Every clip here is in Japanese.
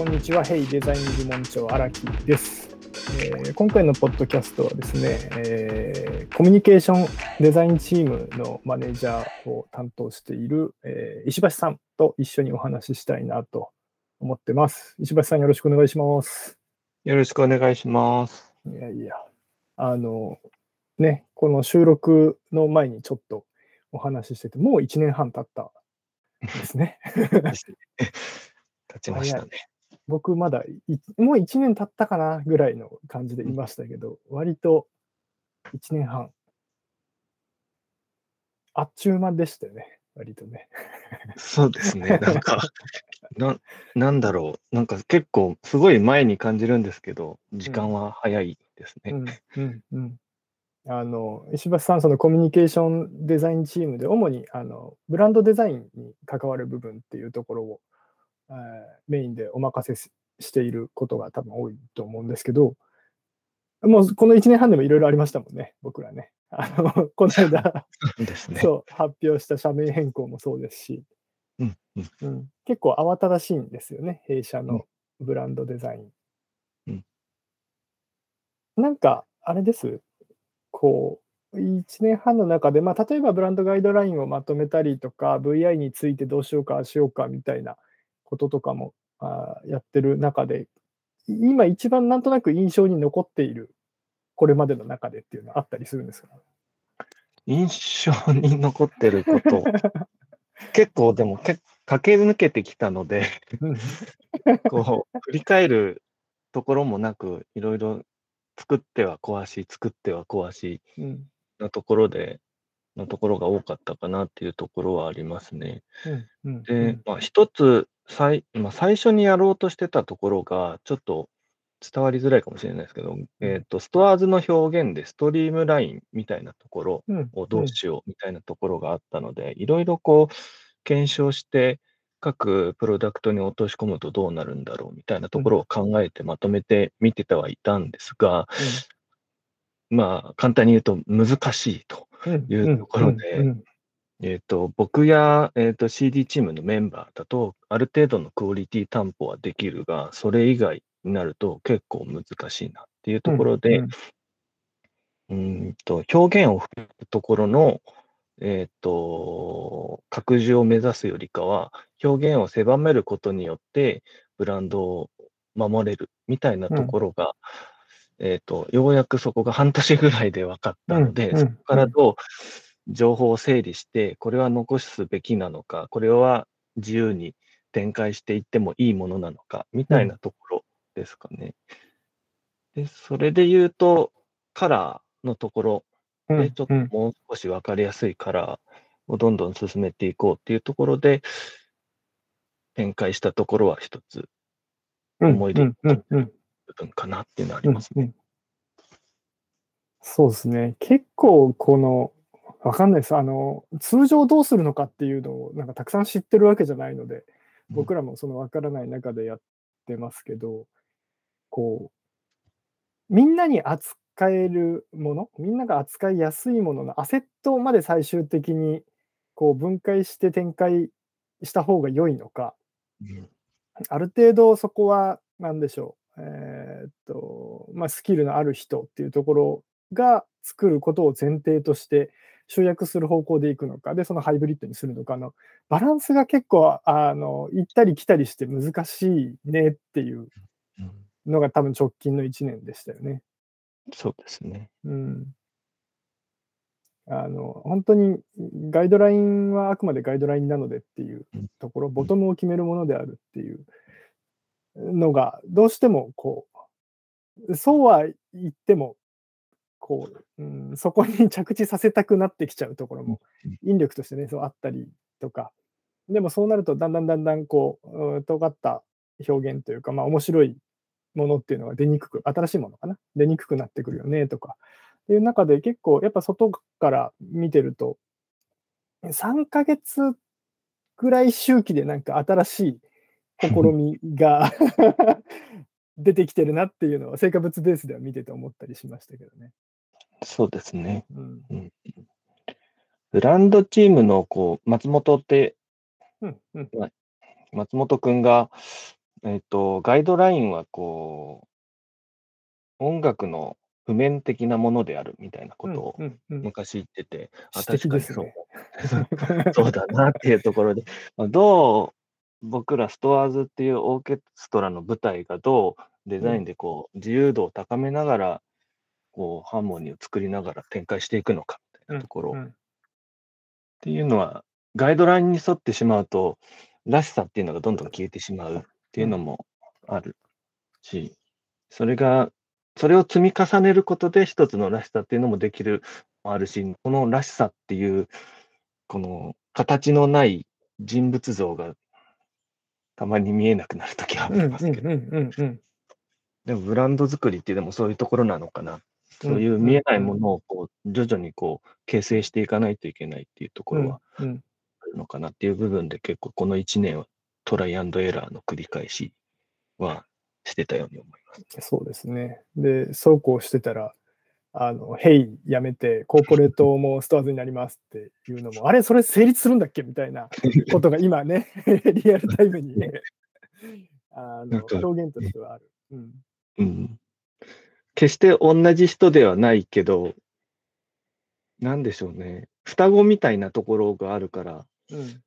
こんにちは。ヘイデザイン部門長荒木です、えー今回のポッドキャストはですね、えーコミュニケーションデザインチームのマネージャーを担当している、えー石橋さんと一緒にお話ししたいなと思ってます。石橋さんよろしくお願いします。よろしくお願いします。いやいや、あの、ね、この収録の前にちょっとお話ししてて、もう1年半経ったんですね。立ちましたね。僕まだいもう1年経ったかなぐらいの感じでいましたけど、割と1年半。あっちゅう間でしたよね、割とね。そうですね。なんか、ななんだろう。なんか結構すごい前に感じるんですけど、時間は早いですね。うんうんうんあの石橋さん、そのコミュニケーションデザインチームで、主にあのブランドデザインに関わる部分っていうところを、えーメインでお任せししていることが多分多いと思うんですけど、もうこの1年半でもいろいろありましたもんね、僕らね。あの この間、ね。そう発表した社名変更もそうですし、うんうん。うん、結構慌ただしいんですよね、弊社のブランドデザイン。うん。なんか、あれです、こう、1年半の中で、まあ、例えばブランドガイドラインをまとめたりとか、VI についてどうしようか、しようかみたいなこととかもあーやってる中で、今一番なんとなく印象に残っている、これまでの中でっていうのはあったりするんですか？印象に残ってること、結構でもけ駆け抜けてきたので、うん。こう、振り返るところもなく、いろいろ作っては壊し、作っては壊しうん。なところで、のところが多かったかなっていうところはありますね。うんうん。で、まあ、一つ最、まあ、最初にやろうとしてたところが、ちょっと伝わりづらいかもしれないですけど、えっと、ストアーズの表現でストリームラインみたいなところうんをどうしようみたいなところがあったので、いろいろこう、検証して、各プロダクトに落とし込むとどうなるんだろうみたいなところを考えてまとめて見てたはいたんですが、まあ、簡単に言うと難しいと。うんいうところでうんうんえっと、僕や、えっと CD チームのメンバーだと、ある程度のクオリティ担保はできるが、それ以外になると結構難しいなっていうところで、うんうーんと表現を振るところの、えっと、拡充を目指すよりかは、表現を狭めることによって、ブランドを守れるみたいなところが、えっと、ようやくそこが半年ぐらいで分かったので、うん。そこからどう情報を整理して、これは残すべきなのか、これは自由に展開していってもいいものなのか、みたいなところですかね。で、それで言うと、カラーのところうんで、ちょっとうんもう少し分かりやすいカラーをどんどん進めていこうっていうところで、展開したところは一つうん思い出うんうんうん部分かなっていうのはありますね。そうですね。結構、この、わかんないです。あの、通常どうするのかっていうのを、なんかたくさん知ってるわけじゃないので、僕らもそのわからない中でやってますけど、こう、みんなに扱えるもの、みんなが扱いやすいもののアセットまで最終的にこう分解して展開した方が良いのか、うん。ある程度そこは、なんでしょう、えーっと、まあ、スキルのある人っていうところが作ることを前提として集約する方向でいくのか、で、そのハイブリッドにするのかの、バランスが結構、あの、行ったり来たりして難しいねっていううんのが多分直近の1年でしたよね。そうですね。うん。あの、本当にガイドラインはあくまでガイドラインなのでっていううんところ、ボトムを決めるものであるっていうのが、どうしてもこう、そうは言っても、こう、うん、そこに着地させたくなってきちゃうところも、引力としてね、そうあったりとか、でもそうなると、だんだんだんだんこう、うん尖った表現というか、まあ面白いものっていうのが出にくく、新しいものかな、出にくくなってくるよねとか、っていう中で結構やっぱ外から見てると、3ヶ月ぐらい周期でなんか新しい試みが 出てきてるなっていうのは、成果物ベースでは見てて思ったりしましたけどね。そうですね。うん。ブランドチームのこう松本って、うん。うん。松本くんが、えっと、ガイドラインはこう、音楽の譜面的なものであるみたいなことをうんうん昔言ってて、確かにそうね。そうだなっていうところで、まあどう僕らストアーズっていうオーケストラの舞台がどうデザインでこう自由度を高めながら、こうハーモニーを作りながら展開していくのかみたいなところ。っうん。ていうのは、ガイドラインに沿ってしまうと、らしさっていうのがどんどん消えてしまうっていうのもあるし、それが、それを積み重ねることで一つのらしさっていうのもできるもあるし、このらしさっていう、この形のない人物像がたまに見えなくなるときはあうんうんりますけど、うんうんうん。でもブランド作りってでもそういうところなのかな。そういう見えないものをこう徐々にこう形成していかないといけないっていうところはあるのかなっていう部分で結構この1年はトライアンドエラーの繰り返しはしてたように思います。そうですね。で、そうこうしてたら、あの、ヘイやめて、コーポレートもストアーズになりますっていうのも、あれ、それ成立するんだっけみたいな ことが今ね、リアルタイムに、あの表現としてはある。うん。うん、決して同じ人ではないけど、なんでしょうね。双子みたいなところがあるから、うん。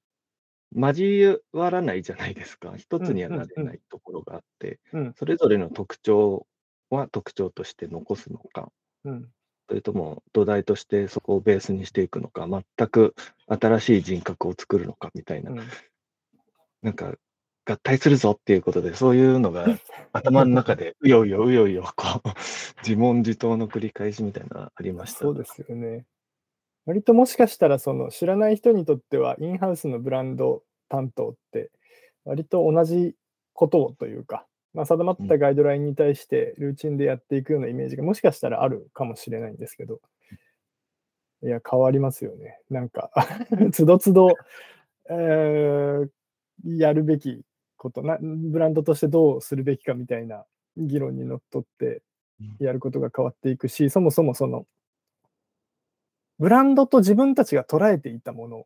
交わらないじゃないですか。一つにはなれうんうんないところがあって、うん。それぞれの特徴は特徴として残すのか、うん。それとも土台としてそこをベースにしていくのか、全く新しい人格を作るのかみたいな、うんなんか合体するぞっていうことで、そういうのが 頭の中でうようようようよこう 自問自答の繰り返しみたいなありました。そうですよね。割ともしかしたら、その知らない人にとっては、インハウスのブランド担当って、割と同じことをというか、まあ、定まったガイドラインに対してルーチンでやっていくようなイメージがもしかしたらあるかもしれないんですけど、いや、変わりますよね。なんか、つどつど、えーやるべきことな、ブランドとしてどうするべきかみたいな議論にのっとってうん。やることが変わっていくし、そもそもその、ブランドと自分たちが捉えていたもの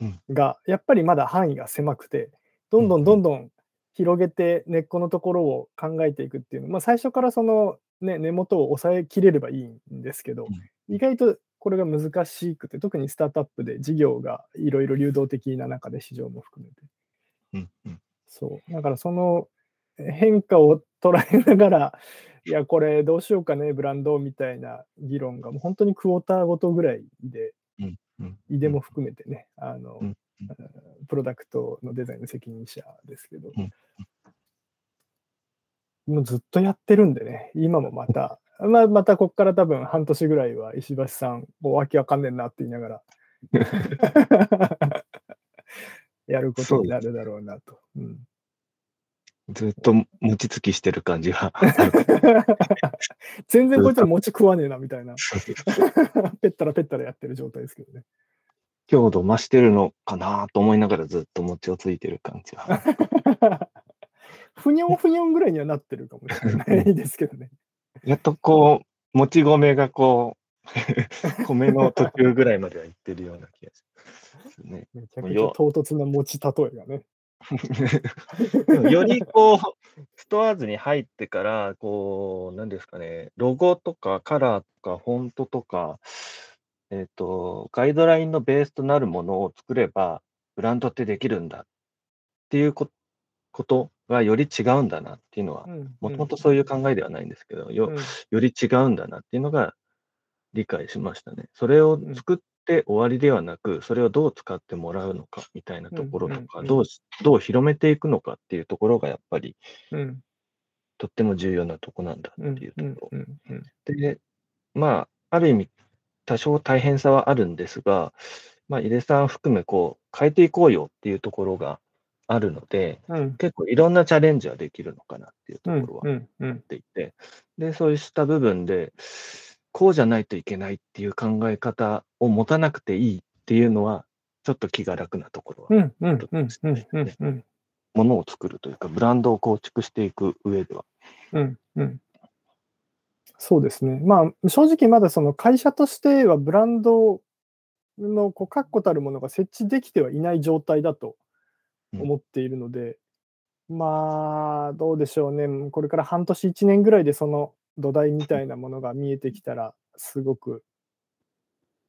うん。が、やっぱりまだ範囲が狭くて、どんどんどんどん広げて根っこのところを考えていくっていうの、まあ、最初からその、ね、根元を抑えきれればいいんですけど、意外とこれが難しくて、特にスタートアップで事業がいろいろ流動的な中で市場も含めて。うんうんそう。だからその変化を捉えながら、いや、これどうしようかね、ブランドみたいな議論が、もう本当にクォーターごとぐらいで、うんうん。イデも含めてね、あのうん、プロダクトのデザインの責任者ですけど。うん、もうずっとやってるんでね、今もまた、まあ、またここから多分半年ぐらいは石橋さん、もうわけわかんねえなって言いながら、やることになるだろうなと。うんずっと餅つきしてる感じが。全然こいつら餅食わねえなみたいな。ペッタラペッタラやってる状態ですけどね。強度増してるのかなと思いながらずっと餅をついてる感じが。ふにょんふにょんぐらいにはなってるかもしれないですけどね。やっとこう、もち米がこう、米の途中ぐらいまではいってるような気がしますね。めちゃくちゃ唐突な餅例えがね。よりこう、ストアーズに入ってから、こう、なんですかね、ロゴとかカラーとかフォントとか、えっ、と、ガイドラインのベースとなるものを作れば、ブランドってできるんだっていうこことがより違うんだなっていうのは、もともとそういう考えではないんですけど、ようんより違うんだなっていうのが理解しましたね。それを作って終わりではなく、それをどう使ってもらうのかみたいなところとか、どうしどう広めていくのかっていうところがやっぱりうん。とっても重要なとこなんだうんっていうところ。で、まあ、ある意味、多少大変さはあるんですが、まあ、井出さん含め、こう、変えていこうよっていうところがあるので、うん。結構いろんなチャレンジはできるのかなっていうとうんころはうんうんっていて、で、そうした部分で、こうじゃないといけないっていう考え方を持たなくていいっていうのは、ちょっと気が楽なところは、うんうんうんうんうんうんものを作るというか、ブランドを構築していく上では。うんうんそうですね。まあ、正直まだその会社としてはブランドのこう確固たるものが設置できてはいない状態だと思っているので、まあ、どうでしょうね。これから半年、1年ぐらいでその土台みたいなものが見えてきたら、すごく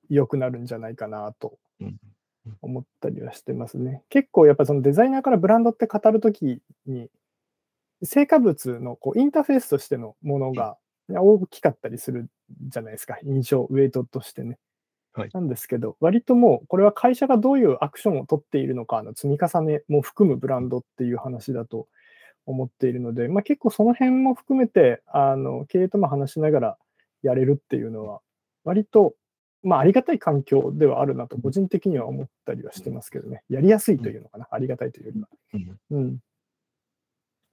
良くなるんじゃないかなとうん思ったりはしてますね。結構やっぱそのデザイナーからブランドって語るときに、成果物のこうインターフェースとしてのものが大きかったりするじゃないですか。印象、ウェイトとしてね。はいなんですけど、割ともう、これは会社がどういうアクションを取っているのかの積み重ねも含むブランドっていう話だと思っているので、まあ、結構その辺も含めて、あの経営とも話しながらやれるっていうのは、割と、まあ、ありがたい環境ではあるなと、個人的には思ったりはしてますけどね。やりやすいというのかな、ありがたいというよりは。うんうん。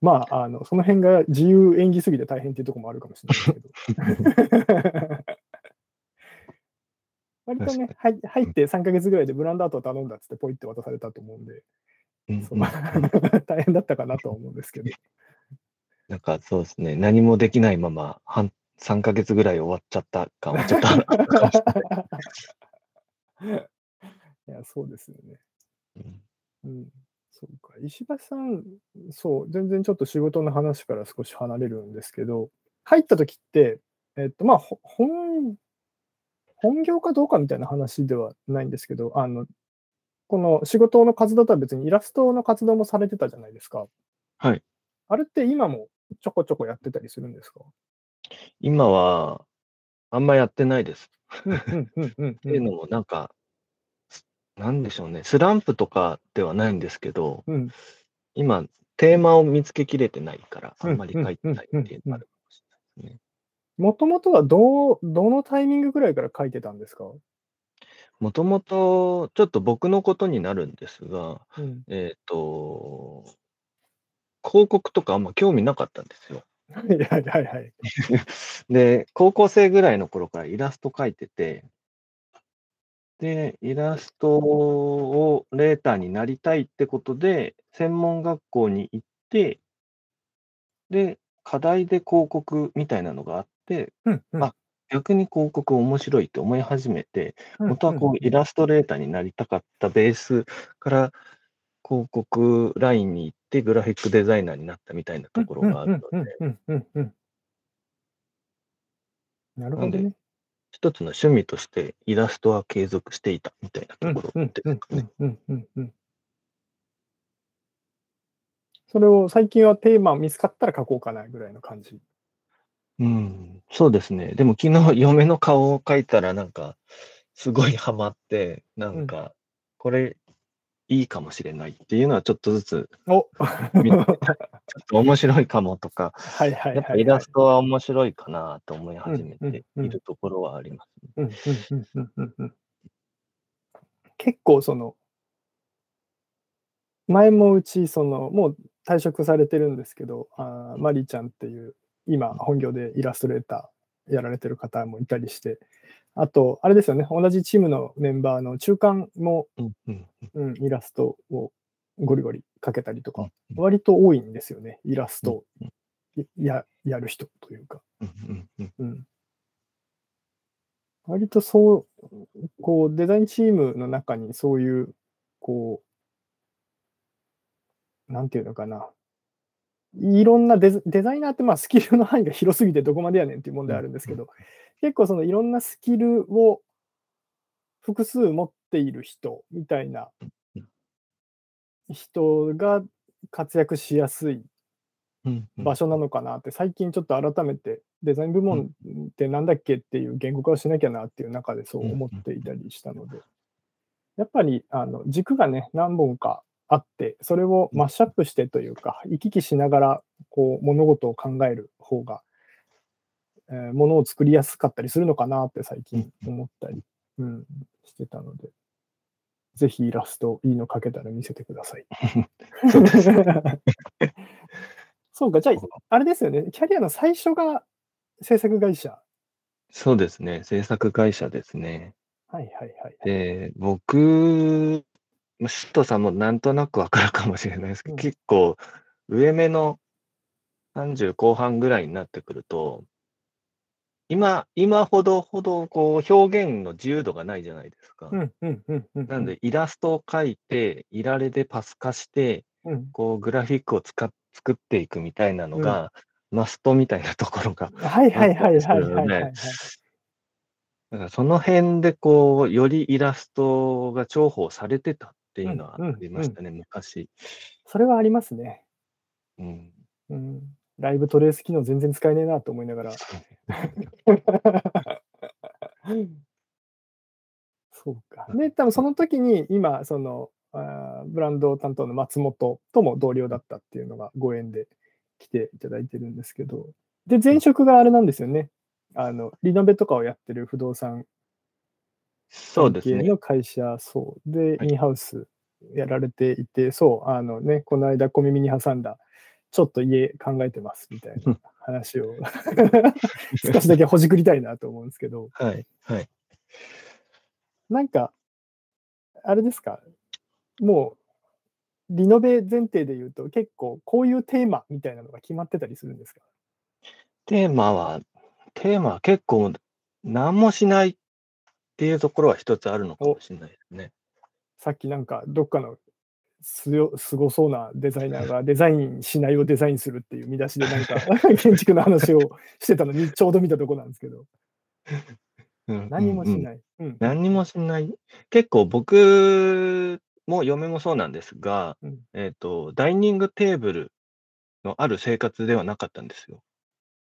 まあ、あの、その辺が自由演技すぎて大変っていうところもあるかもしれないけど。割とね、はい入って3ヶ月ぐらいでブランドアートを頼んだっつってポイって渡されたと思うんで、うんそう 大変だったかなとは思うんですけど。なんかそうですね、何もできないまま半3ヶ月ぐらい終わっちゃった感はちょっとい いや、そうですよね。うんうん。そうか。石橋さん、そう、全然ちょっと仕事の話から少し離れるんですけど、入った時って、えっと、まあ、ほ本、本業かどうかみたいな話ではないんですけど、あの、この仕事の活動とは別にイラストの活動もされてたじゃないですか。はい。あれって今もちょこちょこやってたりするんですか？今はあんまやってないです。っていうのもなんか、なんでしょうね、スランプとかではないんですけど、うん今、テーマを見つけきれてないから、あんまり書いてないっていうのがあるかもしれないですね。もともとはどう、どのタイミングぐらいから書いてたんですか？もともと、ちょっと僕のことになるんですが、うん。えっ、と、広告とかあんま興味なかったんですよ。はいはいはいはい。で、高校生ぐらいの頃からイラスト描いてて、で、イラストをレーターになりたいってことで、専門学校に行って、で、課題で広告みたいなのがあって、うんうんあ逆に広告面白いって思い始めて、うん本当はこうイラストレーターになりたかったベースから広告ラインに行ってグラフィックデザイナーになったみたいなところがあるので、なるほどね。一つの趣味としてイラストは継続していたみたいなうんところうんですかね。それを最近はテーマ見つかったら書こうかなぐらいの感じ。うん、そうですね。でも昨日嫁の顔を描いたらなんかすごいハマって、なんかこれいいかもしれないっていうのはちょっとずつお。見て ちょっと面白いかもとか、はいはいはい、やっぱイラストは面白いかなと思い始めうんているところはありますね。うんうんうんうんうんうん。結構その、前もうち、その、もう退職されてるんですけど、あーマリーちゃんっていう、今、本業でイラストレーターやられてる方もいたりして、あと、あれですよね、同じチームのメンバーの中間も、うんうんうん、イラストをゴリゴリ描けたりとか、うん割と多いんですよね、イラストややる人というか。うんうんうん。うん。割とそう、こう、デザインチームの中にそういう、こう、なんていうのかな。いろんなデザデザイナーってまあスキルの範囲が広すぎてどこまでやねんっていう問題あるんですけど、結構そのいろんなスキルを複数持っている人みたいな人が活躍しやすい場所なのかなって、最近ちょっと改めてデザイン部門ってなんだっけっていう言語化をしなきゃなっていう中でそう思っていたりしたので、やっぱりあの軸がね、何本かあって、それをマッシュアップしてというか、行き来しながらこう物事を考える方が、えーものを作りやすかったりするのかなって最近思ったり、うん、してたので、ぜひイラストいいの描けたら見せてください。そうです そうか、じゃあ、あれですよね、キャリアの最初が制作会社。そうですね。制作会社ですね。はいはいはい。で、僕、まあシットさんもなんとなくわかるかもしれないですけど、うん結構上目の30後半ぐらいになってくると、今、今ほどほどこう表現の自由度がないじゃないですか。うんうんうんうん。なんで、イラストを描いて、いられでパス化して、うん、こうグラフィックを使っ作っていくみたいなのが、マストみたいなところがはいはいはいはいはいはい、はい。だからその辺でこう、よりイラストが重宝されてたっていうのはうんうんありましたね、昔。それはありますね。うん。うん。ライブトレース機能全然使えねえなと思いながら。そうか。で、多分その時に今、その、あーブランド担当の松本とも同僚だったっていうのがご縁で来ていただいてるんですけど、で、前職があれなんですよね。あの、リノベとかをやってる不動産そうですね。系の会社、そう。で、はいインハウスやられていて、そう、あのね、この間小耳に挟んだ、ちょっと家考えてますみたいな 話を 少しだけほじくりたいなと思うんですけど、はい。はい。なんか、あれですか、もう、リノベ前提で言うと、結構こういうテーマみたいなのが決まってたりするんですか？テーマは、テーマは結構何もしないっていうところは一つあるのかもしれないですね。さっきなんか、どっかのすよすごそうなデザイナーが デザインしないをデザインするっていう見出しでなんか 建築の話をしてたのにちょうど見たとこなんですけど、うん何もしうんうんない。うん。何にもしない。結構僕も嫁もそうなんですが、うんえっ、と、ダイニングテーブルのある生活ではなかったんですよ。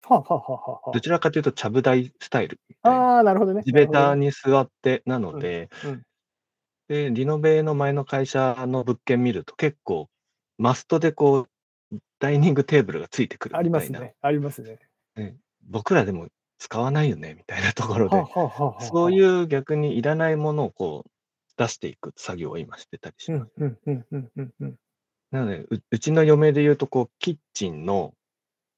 はあ、はあはあはあはどちらかというと、ちゃぶ台スタイル。あ、あーなるほどね。地べたに座ってなので、うんで、リノベの前の会社の物件見ると結構、マストでこう、ダイニングテーブルがついてくるありみたいな。ますね。ありますね。僕らでも使わないよね、みたいなところはあ、で、はあはあはあ、そういう逆にいらないものをこう、出していく作業を今してたりします。うんうんうんうんうんうん。なのでう、うちの嫁で言うと、こう、キッチンの、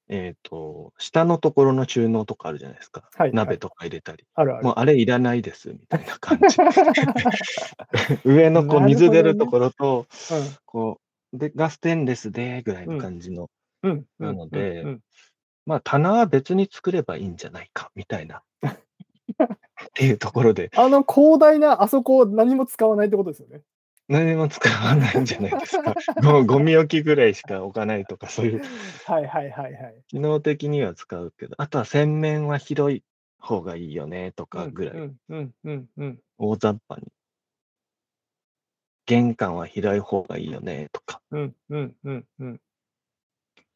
えっ、と、下のところの収納とかあるじゃないですか。はい鍋とか入れたり。あるある。もうあれいらないです、みたいな感じ。上のこう水出るところと、うんこう、で、ガステンレスで、ぐらいの感じの。うんうんなのでうんうんまあ、棚は別に作ればいいんじゃないか、みたいな。っていうところで、あの広大なあそこを何も使わないってことですよね。何も使わないんじゃないですか。ごゴミ置きぐらいしか置かないとか、そういう、はいはいはいはい。機能的には使うけど、あとは洗面は広い方がいいよね、とかぐらい、うんうんうんうん。大雑把に。玄関は広い方がいいよね、とか。うんうんうんうん。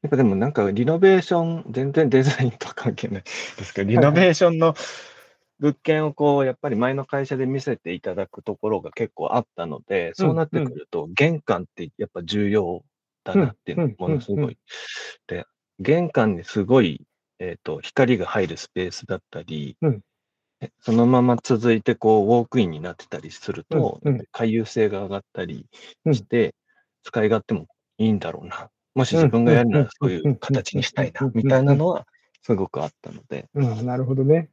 やっぱでもなんかリノベーション、全然デザインとは関係ないですけど、リノベーションの物件をこう、やっぱり前の会社で見せていただくところが結構あったので、そうなってくると、玄関ってやっぱ重要だなっていうのがものすごい。で、玄関にすごい、えっと、光が入るスペースだったりうん、えそのまま続いてこう、ウォークインになってたりすると回遊性が上がったりうん。して、使い勝手もいいんだろうな。もし自分がやるならそういう形にしたいな、みたいなのはすごくあったので、うん、なるほどね。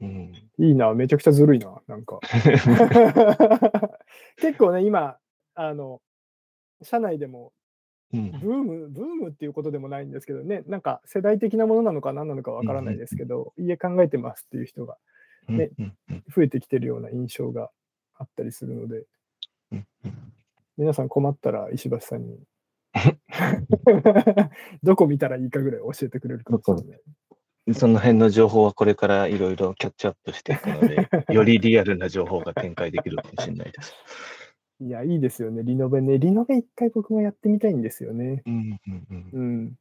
うん。いいな、めちゃくちゃずるいな、なんか。結構ね、今、あの、社内でもうんブーム、ブームっていうことでもないんですけどね、なんか世代的なものなのか何なのかわからないですけど、家考えてますっていう人がねうんうん増えてきてるような印象があったりするので、うんうん皆さん困ったら石橋さんに どこ見たらいいかぐらい教えてくれるかもしれない。その辺の情報はこれからいろいろキャッチアップしていくので、よりリアルな情報が展開できるかもしれないです。いや、いいですよね、リノベね。リノベ一回僕もやってみたいんですよね。うんうんうんうん。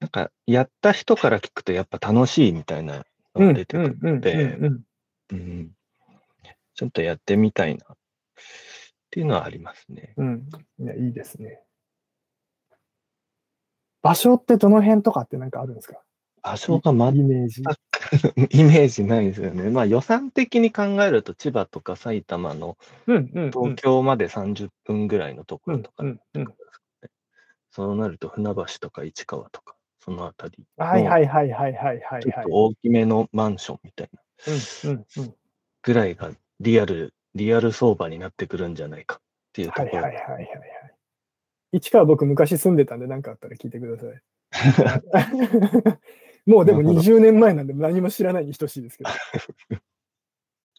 なんか、やった人から聞くとやっぱ楽しいみたいなのが出てくるので、ちょっとやってみたいなっていうのはありますね。うん。いや、いいですね。場所ってどの辺とかってなんかあるんですか？場所がまイメージ。イメージないですよね。まあ予算的に考えると千葉とか埼玉の。東京まで30分ぐらいのところとか、うんうんうんそうなると船橋とか市川とか、そのあたりのはいはいはいはいはいはいはいちょっと。大きめのマンションみたいな。ぐらいがリアル、リアル相場になってくるんじゃないかっていうところ。はいはいはいはいはい。市川僕昔住んでたんで何かあったら聞いてください。もうでもなるほど20年前なんで何も知らないに等しいですけど。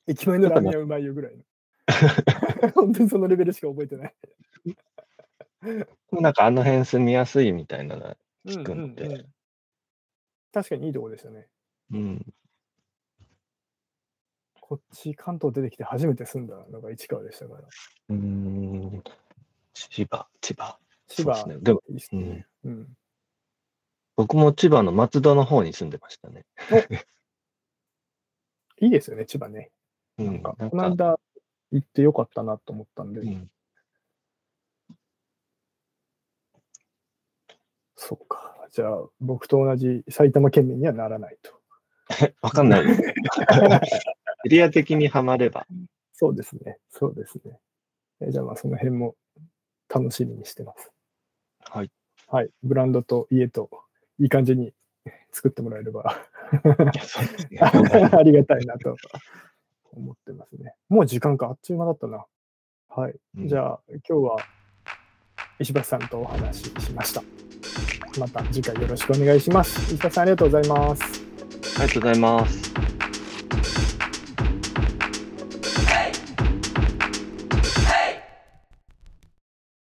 駅前のラーメン屋うまいよぐらいの。本当にそのレベルしか覚えてない。僕なんかあの辺住みやすいみたいなの聞くので。うんうんうん確かにいいとこですよね。うん。こっち関東出てきて初めて住んだのが市川でしたから。うーん。千葉、千葉。千葉、ですねでもいいっすね。うん。僕も千葉の松戸の方に住んでましたね。いいですよね、千葉ね。うなんか、この間行ってよかったなと思ったんで、うんそっか。じゃあ、僕と同じ埼玉県民にはならないと。わかんないです。エリア的にはまれば。そうですね。そうですね。えじゃあ、まあ、その辺も楽しみにしてます。はい。はい。ブランドと家といい感じに作ってもらえれば。ありがたいなと思ってますね。もう時間か、あっちゅう間だったな。はい。うんじゃあ、今日は石橋さんとお話ししました。また次回よろしくお願いします。石橋さん、ありがとうございます。ありがとうございます。